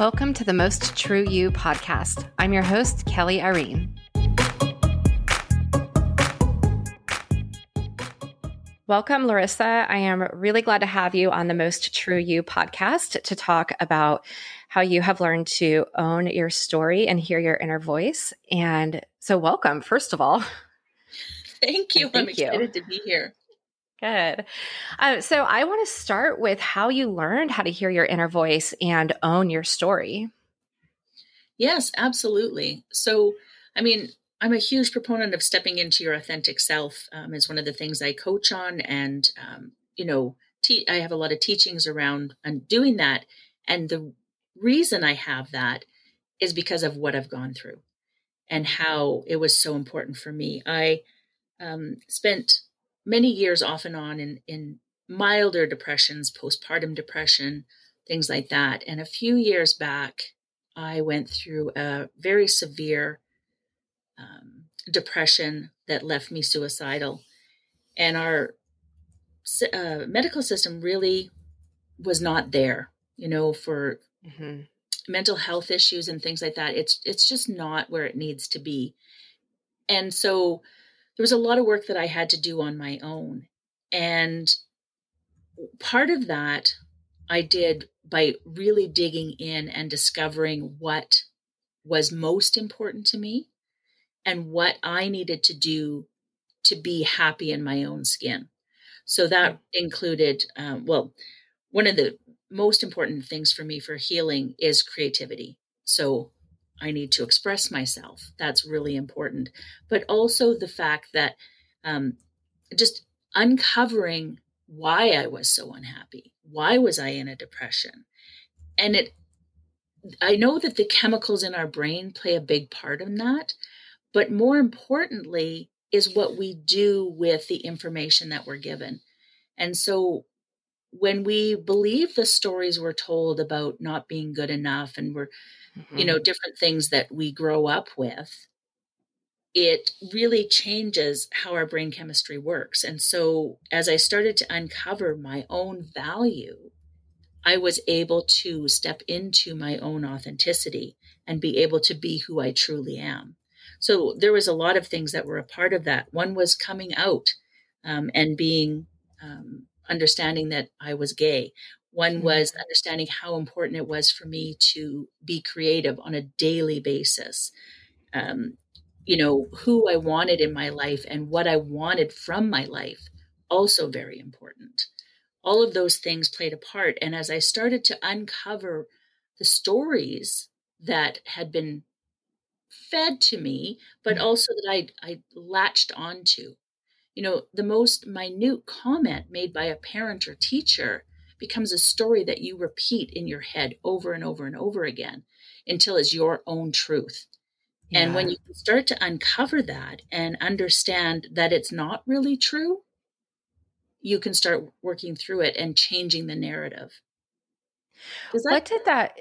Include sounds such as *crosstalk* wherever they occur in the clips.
Welcome to the Most True You podcast. I'm your host, Kelly Irene. Welcome, Larissa. I am really glad to have you on the Most True You podcast to talk about how you have learned to own your story and hear your inner voice. And so, welcome, first of all. Thank you. Thank I'm excited you. to be here. Good. Uh, so, I want to start with how you learned how to hear your inner voice and own your story. Yes, absolutely. So, I mean, I'm a huge proponent of stepping into your authentic self. Um, is one of the things I coach on, and um, you know, te- I have a lot of teachings around and doing that. And the reason I have that is because of what I've gone through and how it was so important for me. I um, spent many years off and on in, in milder depressions, postpartum depression, things like that. And a few years back, I went through a very severe um, depression that left me suicidal. And our uh, medical system really was not there, you know, for mm-hmm. mental health issues and things like that. It's it's just not where it needs to be. And so there was a lot of work that I had to do on my own. And part of that I did by really digging in and discovering what was most important to me and what I needed to do to be happy in my own skin. So that included, um, well, one of the most important things for me for healing is creativity. So I need to express myself. That's really important. But also the fact that um, just uncovering why I was so unhappy. Why was I in a depression? And it, I know that the chemicals in our brain play a big part in that, but more importantly, is what we do with the information that we're given. And so when we believe the stories we're told about not being good enough and we're, mm-hmm. you know, different things that we grow up with, it really changes how our brain chemistry works. And so as I started to uncover my own value, I was able to step into my own authenticity and be able to be who I truly am. So there was a lot of things that were a part of that. One was coming out um, and being um, understanding that I was gay. One mm-hmm. was understanding how important it was for me to be creative on a daily basis. Um, you know, who I wanted in my life and what I wanted from my life, also very important. All of those things played a part. And as I started to uncover the stories that had been fed to me, but mm-hmm. also that I, I latched onto. You know, the most minute comment made by a parent or teacher becomes a story that you repeat in your head over and over and over again until it's your own truth. Yeah. And when you start to uncover that and understand that it's not really true, you can start working through it and changing the narrative. That- what did that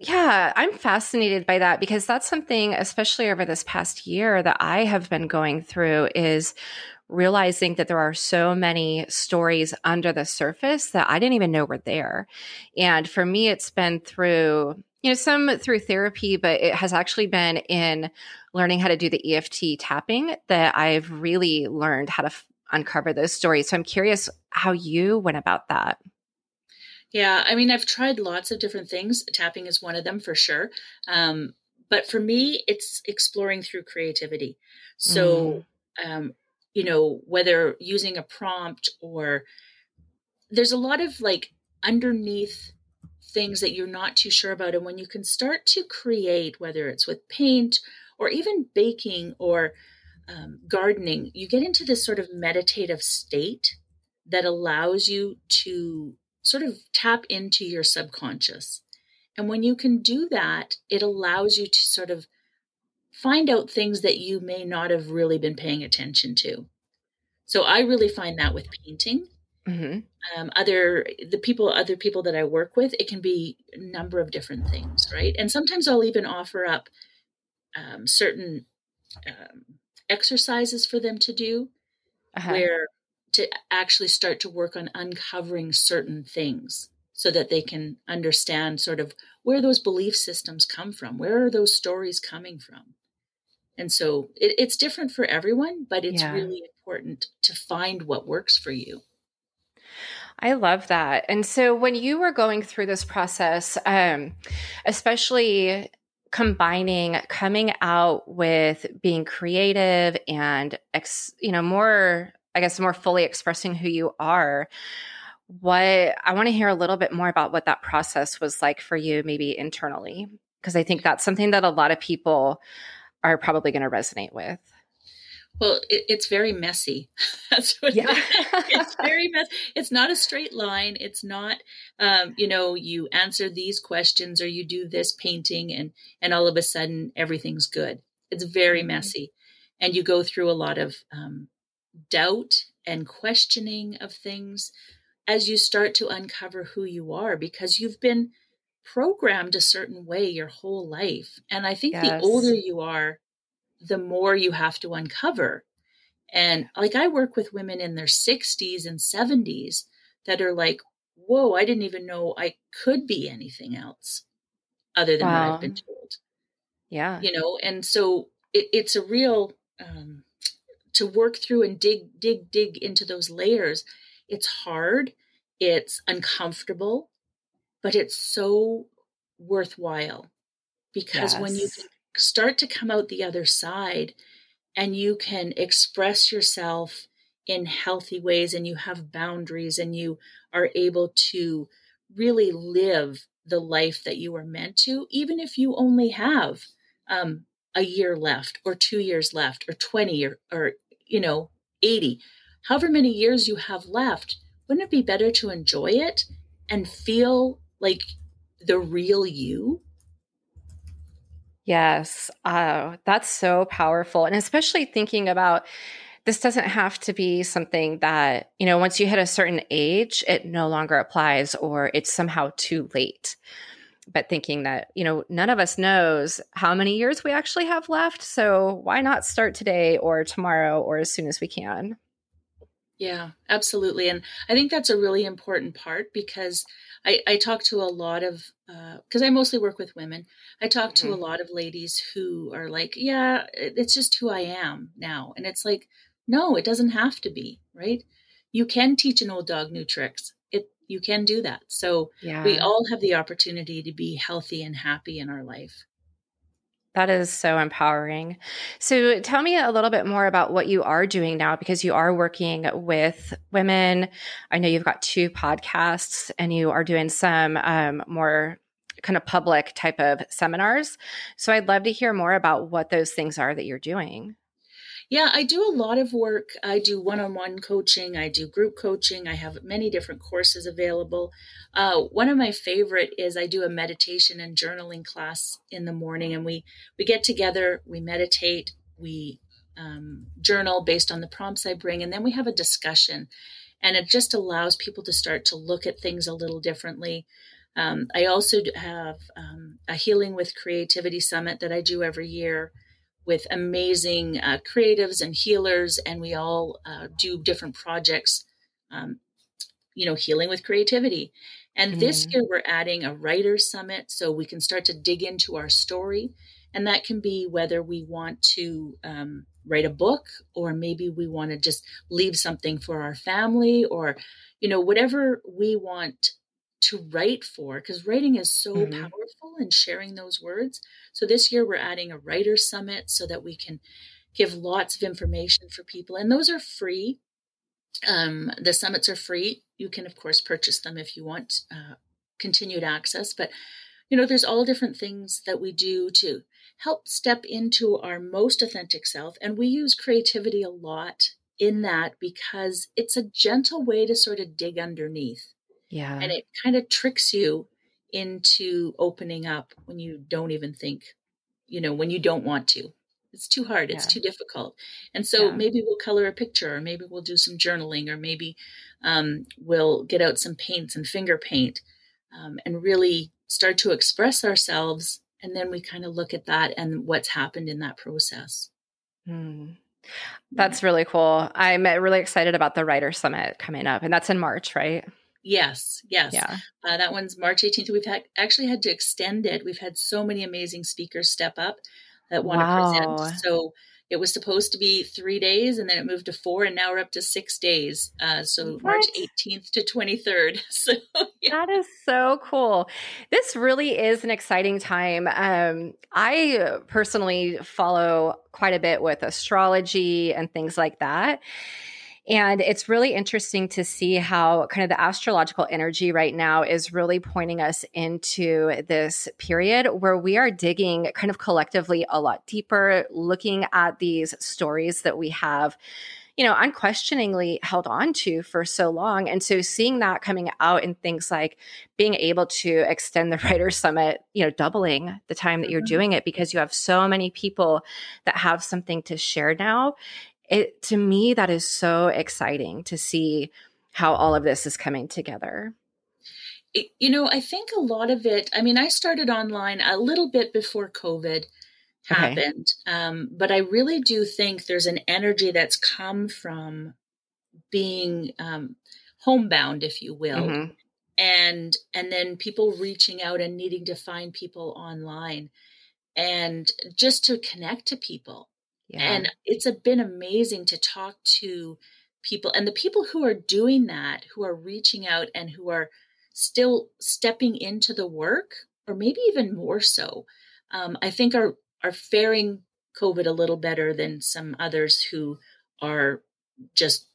yeah, I'm fascinated by that because that's something, especially over this past year, that I have been going through is realizing that there are so many stories under the surface that I didn't even know were there. And for me, it's been through, you know, some through therapy, but it has actually been in learning how to do the EFT tapping that I've really learned how to f- uncover those stories. So I'm curious how you went about that. Yeah, I mean, I've tried lots of different things. Tapping is one of them for sure. Um, but for me, it's exploring through creativity. So, mm. um, you know, whether using a prompt or there's a lot of like underneath things that you're not too sure about. And when you can start to create, whether it's with paint or even baking or um, gardening, you get into this sort of meditative state that allows you to sort of tap into your subconscious. And when you can do that, it allows you to sort of find out things that you may not have really been paying attention to. So I really find that with painting. Mm-hmm. Um, other the people other people that I work with, it can be a number of different things, right? And sometimes I'll even offer up um, certain um, exercises for them to do, uh-huh. where to actually start to work on uncovering certain things. so that they can understand sort of where those belief systems come from where are those stories coming from and so it, it's different for everyone but it's yeah. really important to find what works for you I love that. And so when you were going through this process, um, especially combining coming out with being creative and ex, you know more i guess more fully expressing who you are what i want to hear a little bit more about what that process was like for you maybe internally because i think that's something that a lot of people are probably going to resonate with well, it, it's very messy. *laughs* That's what yeah. it's very messy. It's not a straight line. It's not, um, you know, you answer these questions or you do this painting and and all of a sudden everything's good. It's very mm-hmm. messy, and you go through a lot of um, doubt and questioning of things as you start to uncover who you are because you've been programmed a certain way your whole life. And I think yes. the older you are, the more you have to uncover. And like I work with women in their 60s and 70s that are like, whoa, I didn't even know I could be anything else other than wow. what I've been told. Yeah. You know, and so it, it's a real, um, to work through and dig, dig, dig into those layers. It's hard, it's uncomfortable, but it's so worthwhile because yes. when you start to come out the other side and you can express yourself in healthy ways and you have boundaries and you are able to really live the life that you were meant to, even if you only have um, a year left or two years left or 20 or, or, you know, 80, however many years you have left, wouldn't it be better to enjoy it and feel like the real you Yes. Oh, that's so powerful. And especially thinking about this doesn't have to be something that, you know, once you hit a certain age, it no longer applies or it's somehow too late. But thinking that, you know, none of us knows how many years we actually have left. So why not start today or tomorrow or as soon as we can? Yeah, absolutely. And I think that's a really important part because I, I talk to a lot of, because uh, I mostly work with women, I talk mm-hmm. to a mm-hmm. lot of ladies who are like, yeah, it's just who I am now. And it's like, no, it doesn't have to be, right? You can teach an old dog new tricks. It You can do that. So yeah. we all have the opportunity to be healthy and happy in our life. That is so empowering. So, tell me a little bit more about what you are doing now because you are working with women. I know you've got two podcasts and you are doing some um, more kind of public type of seminars. So, I'd love to hear more about what those things are that you're doing. Yeah, I do a lot of work. I do one on one coaching, I do group coaching, I have many different courses available. Uh, one of my favorite is I do a meditation and journaling class in the morning, and we, we get together, we meditate, we um, journal based on the prompts I bring, and then we have a discussion. And it just allows people to start to look at things a little differently. Um, I also have um, a Healing with Creativity Summit that I do every year with amazing uh, creatives and healers, and we all uh, do different projects, um, you know, healing with creativity. And mm. this year we're adding a writer's summit so we can start to dig into our story. And that can be whether we want to um, write a book or maybe we want to just leave something for our family or, you know, whatever we want to write for because writing is so mm-hmm. powerful and sharing those words. So this year we're adding a writer summit so that we can give lots of information for people and those are free. Um, the summits are free. You can of course purchase them if you want uh, continued access, but you know there's all different things that we do to help step into our most authentic self and we use creativity a lot in that because it's a gentle way to sort of dig underneath yeah. And it kind of tricks you into opening up when you don't even think, you know, when you don't want to. It's too hard. It's yeah. too difficult. And so yeah. maybe we'll color a picture, or maybe we'll do some journaling, or maybe um, we'll get out some paints and finger paint um, and really start to express ourselves. And then we kind of look at that and what's happened in that process. Hmm. That's really cool. I'm really excited about the Writer Summit coming up, and that's in March, right? Yes, yes. Yeah. Uh, that one's March 18th. We've had, actually had to extend it. We've had so many amazing speakers step up that want wow. to present. So it was supposed to be three days and then it moved to four and now we're up to six days uh, so what? march 18th to 23rd *laughs* so yeah. that is so cool this really is an exciting time um, i personally follow quite a bit with astrology and things like that and it's really interesting to see how kind of the astrological energy right now is really pointing us into this period where we are digging kind of collectively a lot deeper, looking at these stories that we have you know, unquestioningly held on to for so long. And so seeing that coming out in things like being able to extend the *laughs* Writer Summit, you know, doubling the time that you're mm-hmm. doing it because you have so many people that have something to share now it to me that is so exciting to see how all of this is coming together you know i think a lot of it i mean i started online a little bit before covid happened okay. um, but i really do think there's an energy that's come from being um, homebound if you will mm-hmm. and and then people reaching out and needing to find people online and just to connect to people yeah. And it's a, been amazing to talk to people and the people who are doing that, who are reaching out and who are still stepping into the work, or maybe even more so, um, I think are are faring COVID a little better than some others who are just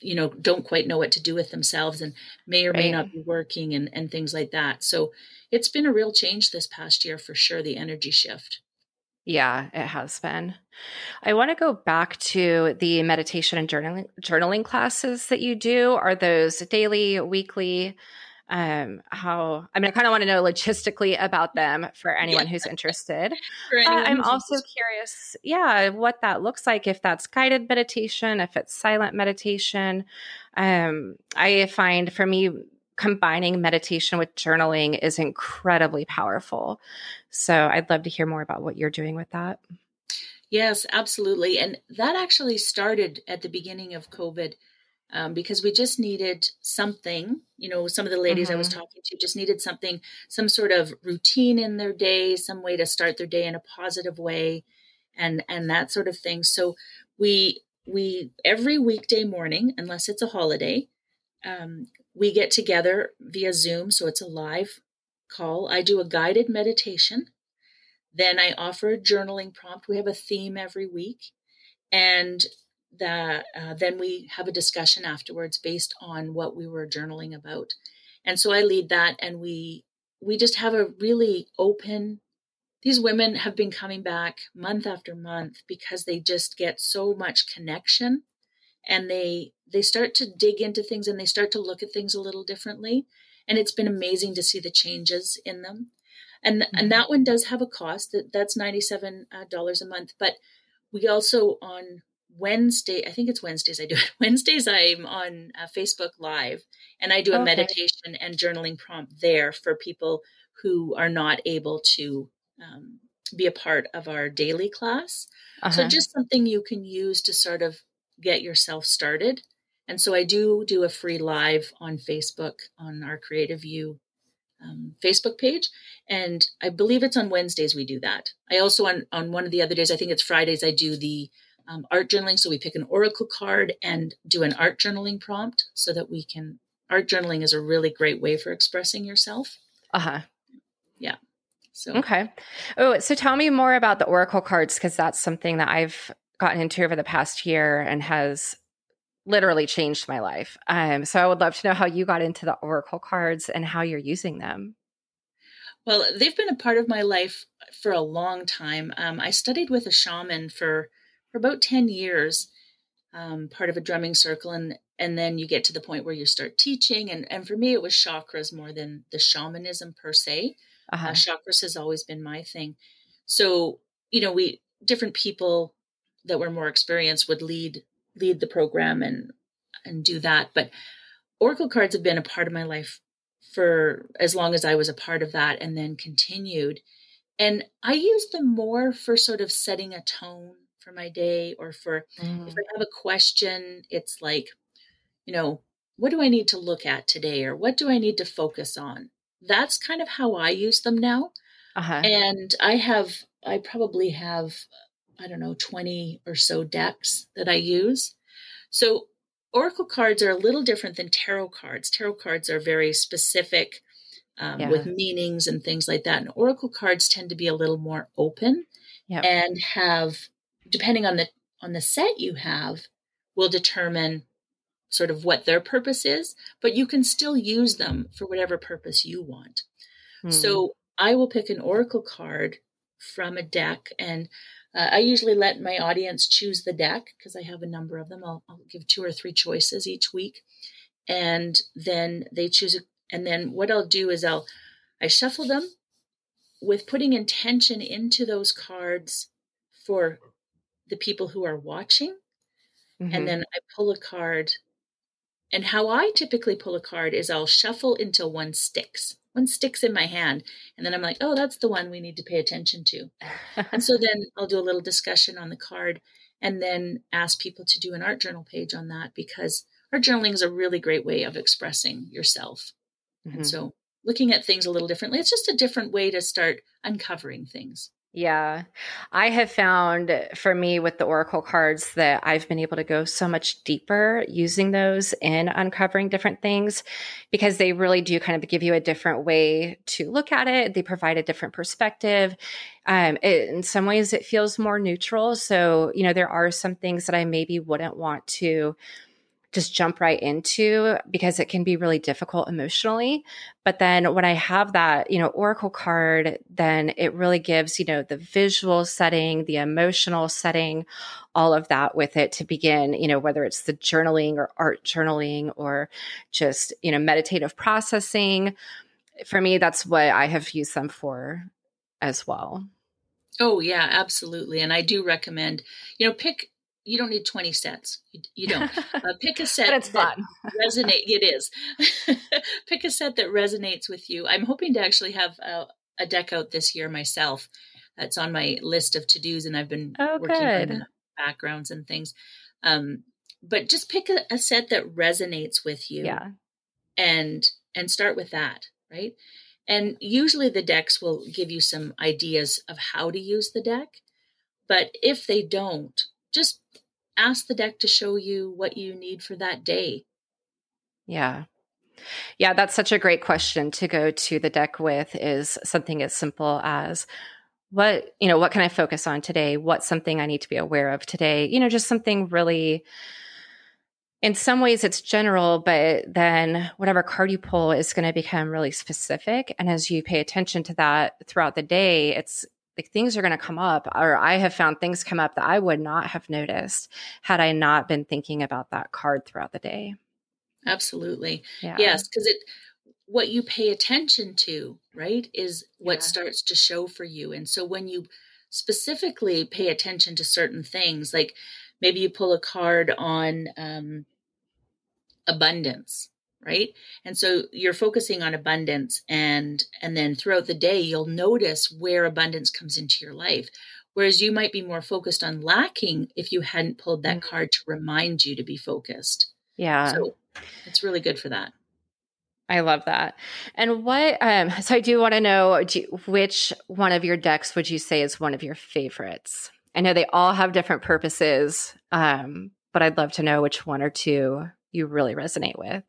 you know don't quite know what to do with themselves and may or right. may not be working and and things like that so it's been a real change this past year for sure the energy shift yeah, it has been. I want to go back to the meditation and journaling journaling classes that you do. Are those daily, weekly? Um, how I mean, I kind of want to know logistically about them for *laughs* anyone yeah. who's interested. *laughs* uh, I'm also curious, yeah, what that looks like. If that's guided meditation, if it's silent meditation. Um, I find for me, combining meditation with journaling is incredibly powerful. So I'd love to hear more about what you're doing with that. Yes, absolutely. And that actually started at the beginning of COVID um, because we just needed something. You know, some of the ladies mm-hmm. I was mm-hmm. talking to just needed something, some sort of routine in their day, some way to start their day in a positive way, and and that sort of thing. So we we every weekday morning, unless it's a holiday, um, we get together via Zoom, so it's a live call. I do a guided meditation. Then I offer a journaling prompt. We have a theme every week. And that uh, then we have a discussion afterwards based on what we were journaling about. And so I lead that and we we just have a really open these women have been coming back month after month because they just get so much connection and they they start to dig into things and they start to look at things a little differently and it's been amazing to see the changes in them and mm-hmm. and that one does have a cost that that's $97 uh, a month but we also on wednesday i think it's wednesdays i do it *laughs* wednesdays i'm on uh, facebook live and i do a okay. meditation and journaling prompt there for people who are not able to um, be a part of our daily class uh-huh. so just something you can use to sort of get yourself started and so I do do a free live on Facebook on our Creative You um, Facebook page. And I believe it's on Wednesdays we do that. I also, on, on one of the other days, I think it's Fridays, I do the um, art journaling. So we pick an oracle card and do an art journaling prompt so that we can. Art journaling is a really great way for expressing yourself. Uh huh. Yeah. So okay. Oh, so tell me more about the oracle cards because that's something that I've gotten into over the past year and has literally changed my life. Um, so I would love to know how you got into the Oracle cards and how you're using them. Well, they've been a part of my life for a long time. Um, I studied with a shaman for, for about 10 years, um, part of a drumming circle. And, and then you get to the point where you start teaching. And, and for me, it was chakras more than the shamanism per se. Uh-huh. Uh, chakras has always been my thing. So, you know, we, different people that were more experienced would lead lead the program and and do that. But Oracle cards have been a part of my life for as long as I was a part of that and then continued. And I use them more for sort of setting a tone for my day or for mm. if I have a question, it's like, you know, what do I need to look at today or what do I need to focus on? That's kind of how I use them now. Uh-huh. And I have, I probably have, I don't know, 20 or so decks that I use. So Oracle cards are a little different than tarot cards. Tarot cards are very specific um, yeah. with meanings and things like that. And Oracle cards tend to be a little more open yep. and have, depending on the on the set you have, will determine sort of what their purpose is, but you can still use them for whatever purpose you want. Hmm. So I will pick an oracle card from a deck, and uh, I usually let my audience choose the deck because I have a number of them. I'll, I'll, give two or three choices each week, and then they choose. And then what I'll do is I'll I shuffle them with putting intention into those cards for the people who are watching. Mm-hmm. And then I pull a card and how I typically pull a card is I'll shuffle until one sticks. One sticks in my hand. And then I'm like, oh, that's the one we need to pay attention to. and so then I'll do a little discussion on the card and then ask people to do an art journal page on that because art journaling is a really great way of expressing yourself. Mm-hmm. And so looking at things a little differently, it's just a different way to start uncovering things. Yeah. I have found for me with the Oracle cards that I've been able to go so much deeper using those in uncovering different things because they really do kind of give you a different way to look at it. They provide a different perspective. Um, it, in some ways, it feels more neutral. So, you know, there are some things that I maybe wouldn't want to just jump right into because it can be really difficult emotionally. But then when I have that, you know, Oracle card, then it really gives, you know, the visual setting, the emotional setting, all of that with it to begin, you know, whether it's the journaling or art journaling or just, you know, meditative processing. For me, that's what I have used them for as well. Oh yeah, absolutely. And I do recommend, you know, pick you don't need 20 sets. You, you don't. Uh, *laughs* pick a set it's that fun. resonate. It is. *laughs* pick a set that resonates with you. I'm hoping to actually have a, a, deck out this year myself. That's on my list of to dos, and I've been oh, working on backgrounds and things. Um, but just pick a, a set that resonates with you. Yeah. And and start with that, right? And usually the decks will give you some ideas of how to use the deck. But if they don't, just ask the deck to show you what you need for that day. Yeah. Yeah, that's such a great question to go to the deck with is something as simple as what, you know, what can I focus on today? What's something I need to be aware of today? You know, just something really in some ways it's general, but then whatever card you pull is going to become really specific. And as you pay attention to that throughout the day, it's like things are going to come up or i have found things come up that i would not have noticed had i not been thinking about that card throughout the day absolutely yeah. yes because it what you pay attention to right is what yeah. starts to show for you and so when you specifically pay attention to certain things like maybe you pull a card on um, abundance right and so you're focusing on abundance and and then throughout the day you'll notice where abundance comes into your life whereas you might be more focused on lacking if you hadn't pulled that mm-hmm. card to remind you to be focused yeah so it's really good for that I love that. And what, um, *laughs* so I do want to know you, which one of your decks would you say is one of your favorites? I know they all have different purposes, um, but I'd love to know which one or two you really resonate with.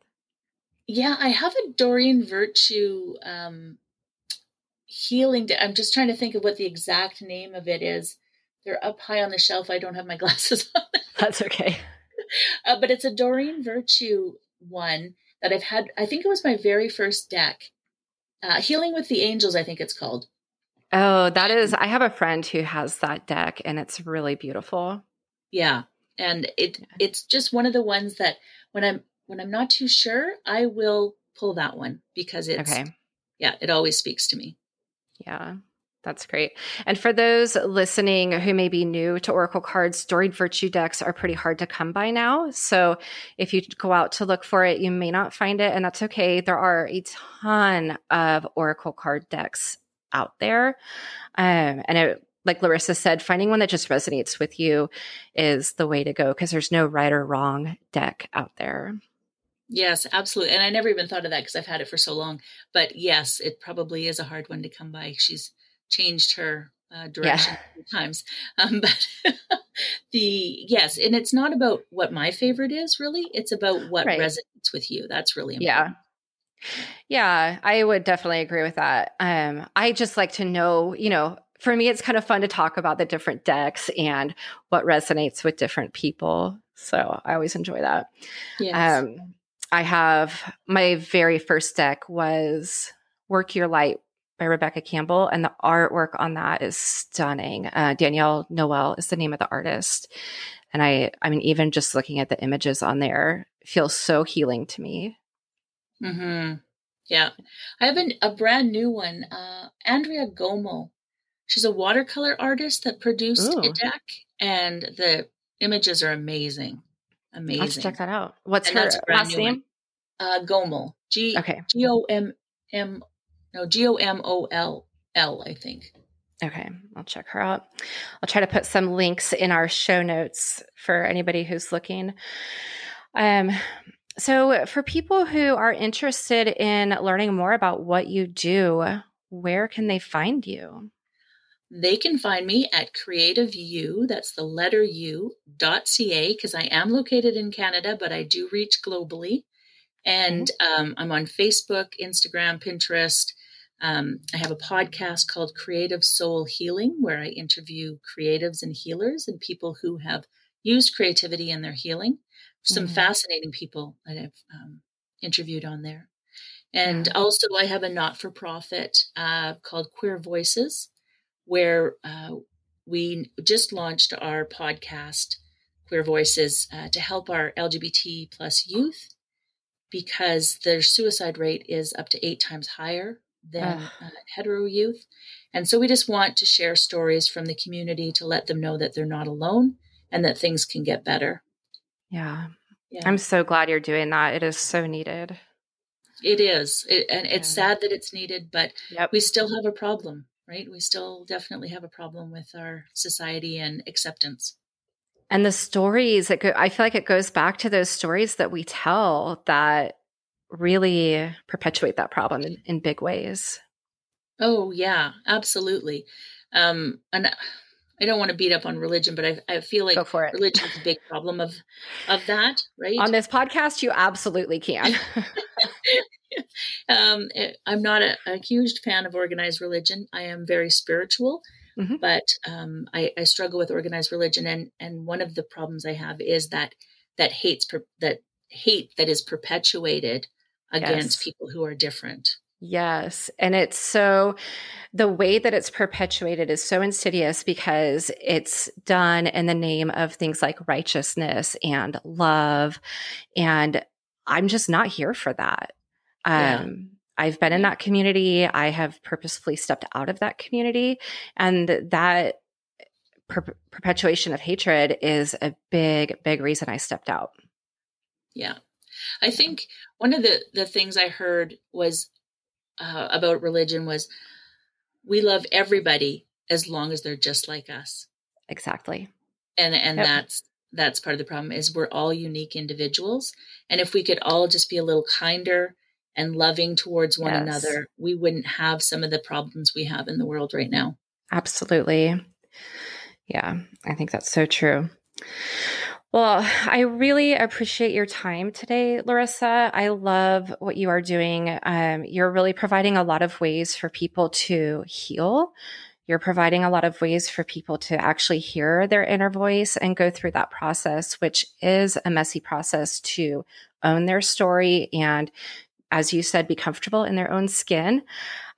Yeah, I have a Doreen Virtue um, healing. De- I'm just trying to think of what the exact name of it is. They're up high on the shelf. I don't have my *laughs* glasses on. That's okay. *laughs* Uh, but it's a Doreen Virtue one that I've had. I think it was my very first deck. Uh, Healing with the Angels, I think it's called. Oh, that is. I have a friend who has that deck, and it's really beautiful. Yeah, and it it's just one of the ones that when I'm when I'm not too sure, I will pull that one because it's okay. Yeah, it always speaks to me. Yeah. That's great. And for those listening who may be new to Oracle cards, Doreen Virtue decks are pretty hard to come by now. So if you go out to look for it, you may not find it, and that's okay. There are a ton of Oracle card decks out there. Um, and it, like Larissa said, finding one that just resonates with you is the way to go because there's no right or wrong deck out there. Yes, absolutely. And I never even thought of that because I've had it for so long. But yes, it probably is a hard one to come by. She's changed her uh, direction yeah. times. *laughs* Um, but *laughs* the yes, and it's not about what my favorite is really. It's about what right. resonates with you. That's really important. Yeah. Yeah, I would definitely agree with that. Um, I just like to know, you know, for me, it's kind of fun to talk about the different decks and what resonates with different people. So I always enjoy that. Yes. Um, I have my very first deck was Work Your Light by Rebecca Campbell, and the artwork on that is stunning. Uh, Danielle Noel is the name of the artist, and I, I mean, even just looking at the images on there feels so healing to me. Hmm. Yeah, I have an, a brand new one. Uh, Andrea Gomo. She's a watercolor artist that produced Ooh. a deck, and the images are amazing. Amazing. Let's check that out. What's and her last name? Uh, Gomol. G okay. G O M M no, G O M O L L, I think. Okay, I'll check her out. I'll try to put some links in our show notes for anybody who's looking. Um, so, for people who are interested in learning more about what you do, where can they find you? They can find me at Creative U, that's the letter U, dot ca, because I am located in Canada, but I do reach globally. And mm-hmm. um, I'm on Facebook, Instagram, Pinterest, um, I have a podcast called Creative Soul Healing, where I interview creatives and healers and people who have used creativity in their healing. Some mm-hmm. fascinating people that I've um, interviewed on there. And yeah. also, I have a not for profit uh, called Queer Voices, where uh, we just launched our podcast, Queer Voices, uh, to help our LGBT plus youth because their suicide rate is up to eight times higher than uh, hetero youth. And so we just want to share stories from the community to let them know that they're not alone and that things can get better. Yeah. yeah. I'm so glad you're doing that. It is so needed. It is. It, and it's sad that it's needed, but yep. we still have a problem, right? We still definitely have a problem with our society and acceptance. And the stories, that go, I feel like it goes back to those stories that we tell that really perpetuate that problem in, in big ways. Oh yeah, absolutely. Um, and I don't want to beat up on religion, but I, I feel like religion is a big problem of of that, right? On this podcast, you absolutely can. *laughs* um, eh, I'm not a, a, huge fan of organized religion. I am very spiritual, mm-hmm. but um, I, I, struggle with organized religion, and and one of the problems I have is that that hates per, that hate that is perpetuated against yes. people who are different. Yes. And it's so, the way that it's perpetuated is so insidious because it's done in the name of things like righteousness and love. And I'm just not here for that. Yeah. Um, I've been in that community. I have purposefully stepped out of that community. And that per- perpetuation of hatred is a big, big reason I stepped out. Yeah. I think one of the the things I heard was uh, about religion was we love everybody as long as they're just like us. Exactly. And and yep. that's that's part of the problem is we're all unique individuals and if we could all just be a little kinder and loving towards one yes. another, we wouldn't have some of the problems we have in the world right now. Absolutely. Yeah, I think that's so true. Well, I really appreciate your time today, Larissa. I love what you are doing. Um, you're really providing a lot of ways for people to heal. You're providing a lot of ways for people to actually hear their inner voice and go through that process, which is a messy process to own their story and, as you said, be comfortable in their own skin.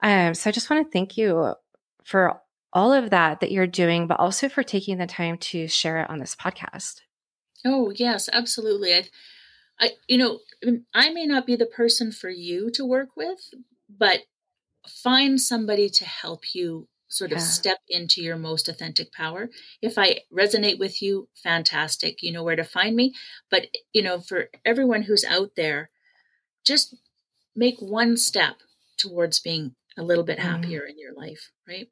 Um, so I just want to thank you for all of that that you're doing, but also for taking the time to share it on this podcast. Oh, yes, absolutely. I, I, you know, I may not be the person for you to work with, but find somebody to help you sort of yeah. step into your most authentic power. If I resonate with you, fantastic. You know where to find me. But, you know, for everyone who's out there, just make one step towards being a little bit mm-hmm. happier mm. in your life, right?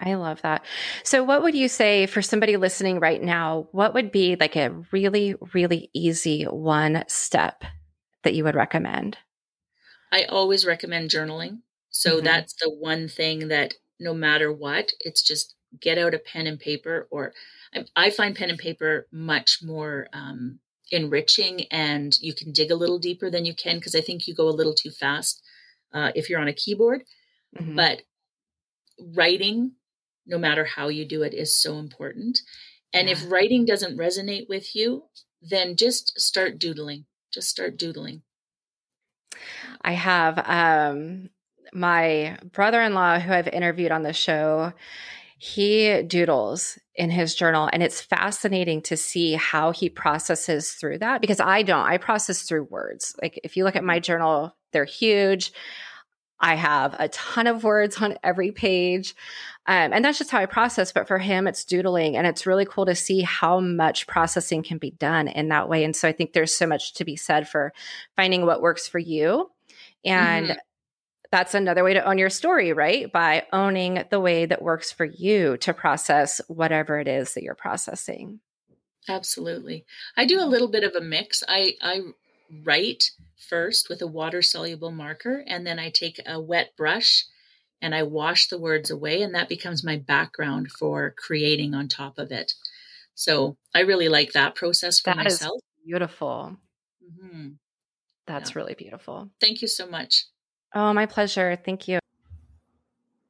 I love that. So, what would you say for somebody listening right now? What would be like a really, really easy one step that you would recommend? I always recommend journaling. So mm-hmm. that's the one thing that no matter what, it's just get out a pen and paper or I, I find pen and paper much more um, enriching and you can dig a little deeper than you can because I think you go a little too fast uh, if you're on a keyboard. Mm-hmm. But writing, no matter how you do it, is so important. And yeah. if writing doesn't resonate with you, then just start doodling. Just start doodling. I have um, my brother in law, who I've interviewed on the show, he doodles in his journal and it's fascinating to see how he processes through that because I don't I process through words like if you look at my journal they're huge I have a ton of words on every page um, and that's just how I process but for him it's doodling and it's really cool to see how much processing can be done in that way and so I think there's so much to be said for finding what works for you and mm-hmm that's another way to own your story, right? By owning the way that works for you to process whatever it is that you're processing. Absolutely. I do a little bit of a mix. I, I write first with a water soluble marker, and then I take a wet brush and I wash the words away, and that becomes my background for creating on top of it. So I really like that process for that myself. beautiful. Mm-hmm. That's yeah. really beautiful. Thank you so much. Oh, my pleasure. Thank you.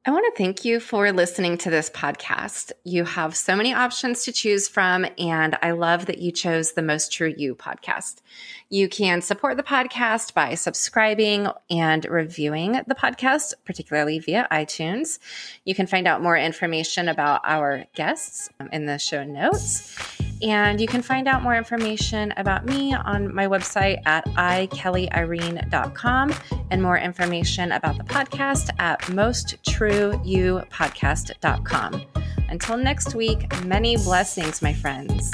I want to thank you for listening to this podcast. You have so many options to choose from, and I love that you chose the Most True You podcast. You can support the podcast by subscribing and reviewing the podcast, particularly via iTunes. You can find out more information about our guests um, in the show notes. And you can find out more information about me on my website at ikellyirene.com and more information about the podcast at mosttrueyoupodcast.com. Until next week, many blessings, my friends.